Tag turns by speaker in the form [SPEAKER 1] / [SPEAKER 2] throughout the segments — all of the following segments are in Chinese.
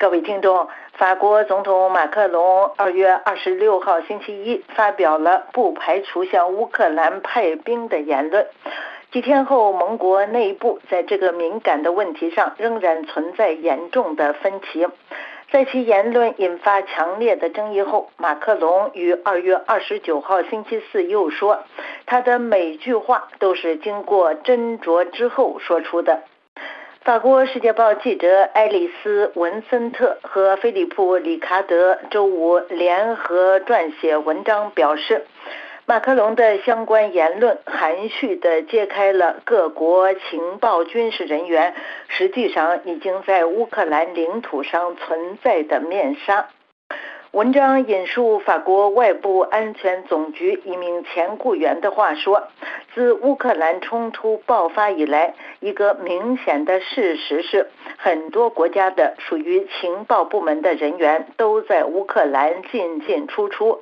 [SPEAKER 1] 各位听众，法国总统马克龙二月二十六号星期一发表了不排除向乌克兰派兵的言论。几天后，盟国内部在这个敏感的问题上仍然存在严重的分歧。在其言论引发强烈的争议后，马克龙于二月二十九号星期四又说，他的每句话都是经过斟酌之后说出的。法国《世界报》记者爱丽丝·文森特和菲利普·里卡德周五联合撰写文章，表示，马克龙的相关言论含蓄地揭开了各国情报军事人员实际上已经在乌克兰领土上存在的面纱。文章引述法国外部安全总局一名前雇员的话说：“自乌克兰冲突爆发以来，一个明显的事实是，很多国家的属于情报部门的人员都在乌克兰进进出出。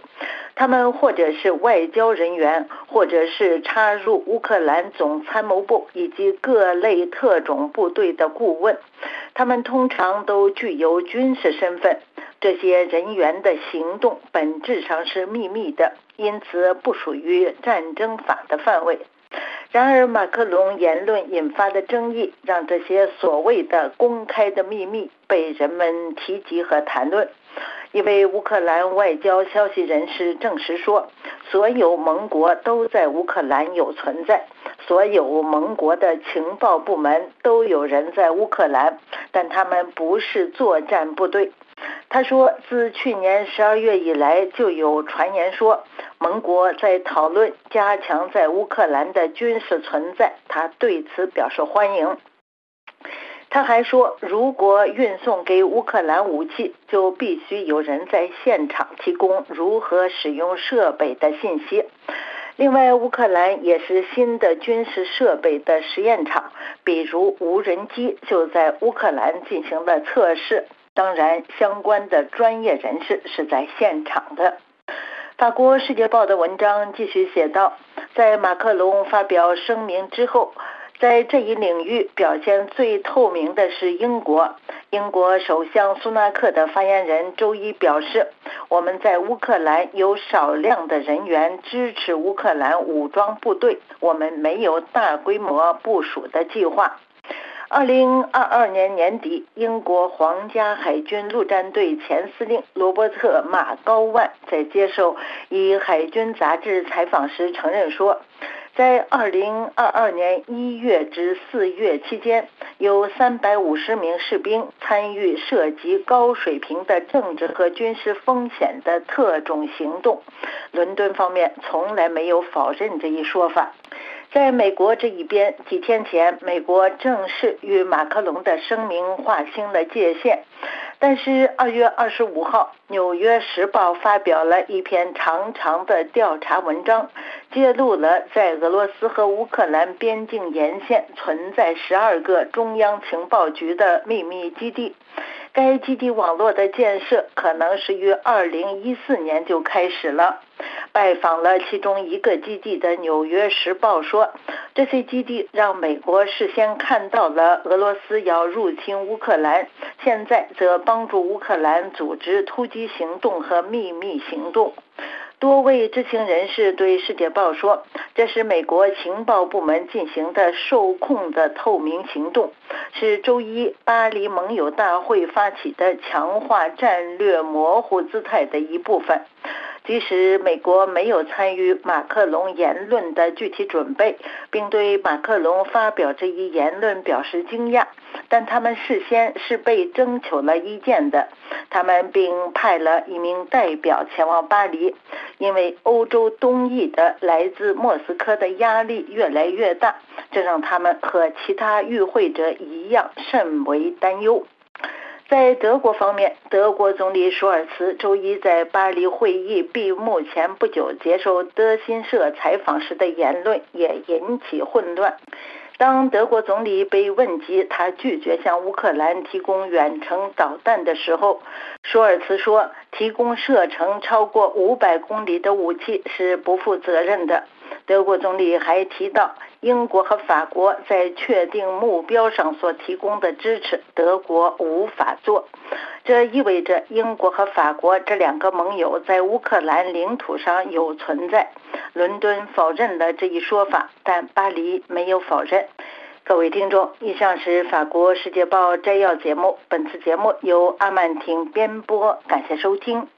[SPEAKER 1] 他们或者是外交人员，或者是插入乌克兰总参谋部以及各类特种部队的顾问。他们通常都具有军事身份。”这些人员的行动本质上是秘密的，因此不属于战争法的范围。然而，马克龙言论引发的争议，让这些所谓的公开的秘密被人们提及和谈论。一位乌克兰外交消息人士证实说，所有盟国都在乌克兰有存在，所有盟国的情报部门都有人在乌克兰，但他们不是作战部队。他说，自去年十二月以来，就有传言说盟国在讨论加强在乌克兰的军事存在。他对此表示欢迎。他还说，如果运送给乌克兰武器，就必须有人在现场提供如何使用设备的信息。另外，乌克兰也是新的军事设备的实验场，比如无人机就在乌克兰进行了测试。当然，相关的专业人士是在现场的。法国《世界报》的文章继续写道：在马克龙发表声明之后，在这一领域表现最透明的是英国。英国首相苏纳克的发言人周一表示：“我们在乌克兰有少量的人员支持乌克兰武装部队，我们没有大规模部署的计划。”二零二二年年底，英国皇家海军陆战队前司令罗伯特·马高万在接受以海军杂志采访时承认说，在二零二二年一月至四月期间，有三百五十名士兵参与涉及高水平的政治和军事风险的特种行动。伦敦方面从来没有否认这一说法。在美国这一边，几天前，美国正式与马克龙的声明划清了界限。但是，二月二十五号，《纽约时报》发表了一篇长长的调查文章，揭露了在俄罗斯和乌克兰边境沿线存在十二个中央情报局的秘密基地。该基地网络的建设可能是于二零一四年就开始了。拜访了其中一个基地的《纽约时报》说，这些基地让美国事先看到了俄罗斯要入侵乌克兰，现在则帮助乌克兰组织突击行动和秘密行动。多位知情人士对《世界报》说，这是美国情报部门进行的受控的透明行动，是周一巴黎盟友大会发起的强化战略模糊姿态的一部分。即使美国没有参与马克龙言论的具体准备，并对马克龙发表这一言论表示惊讶，但他们事先是被征求了意见的。他们并派了一名代表前往巴黎，因为欧洲东翼的来自莫斯科的压力越来越大，这让他们和其他与会者一样甚为担忧。在德国方面，德国总理舒尔茨周一在巴黎会议闭幕前不久接受德新社采访时的言论也引起混乱。当德国总理被问及他拒绝向乌克兰提供远程导弹的时候，舒尔茨说：“提供射程超过五百公里的武器是不负责任的。”德国总理还提到，英国和法国在确定目标上所提供的支持，德国无法做。这意味着英国和法国这两个盟友在乌克兰领土上有存在。伦敦否认了这一说法，但巴黎没有否认。各位听众，以上是法国《世界报》摘要节目。本次节目由阿曼婷编播，感谢收听。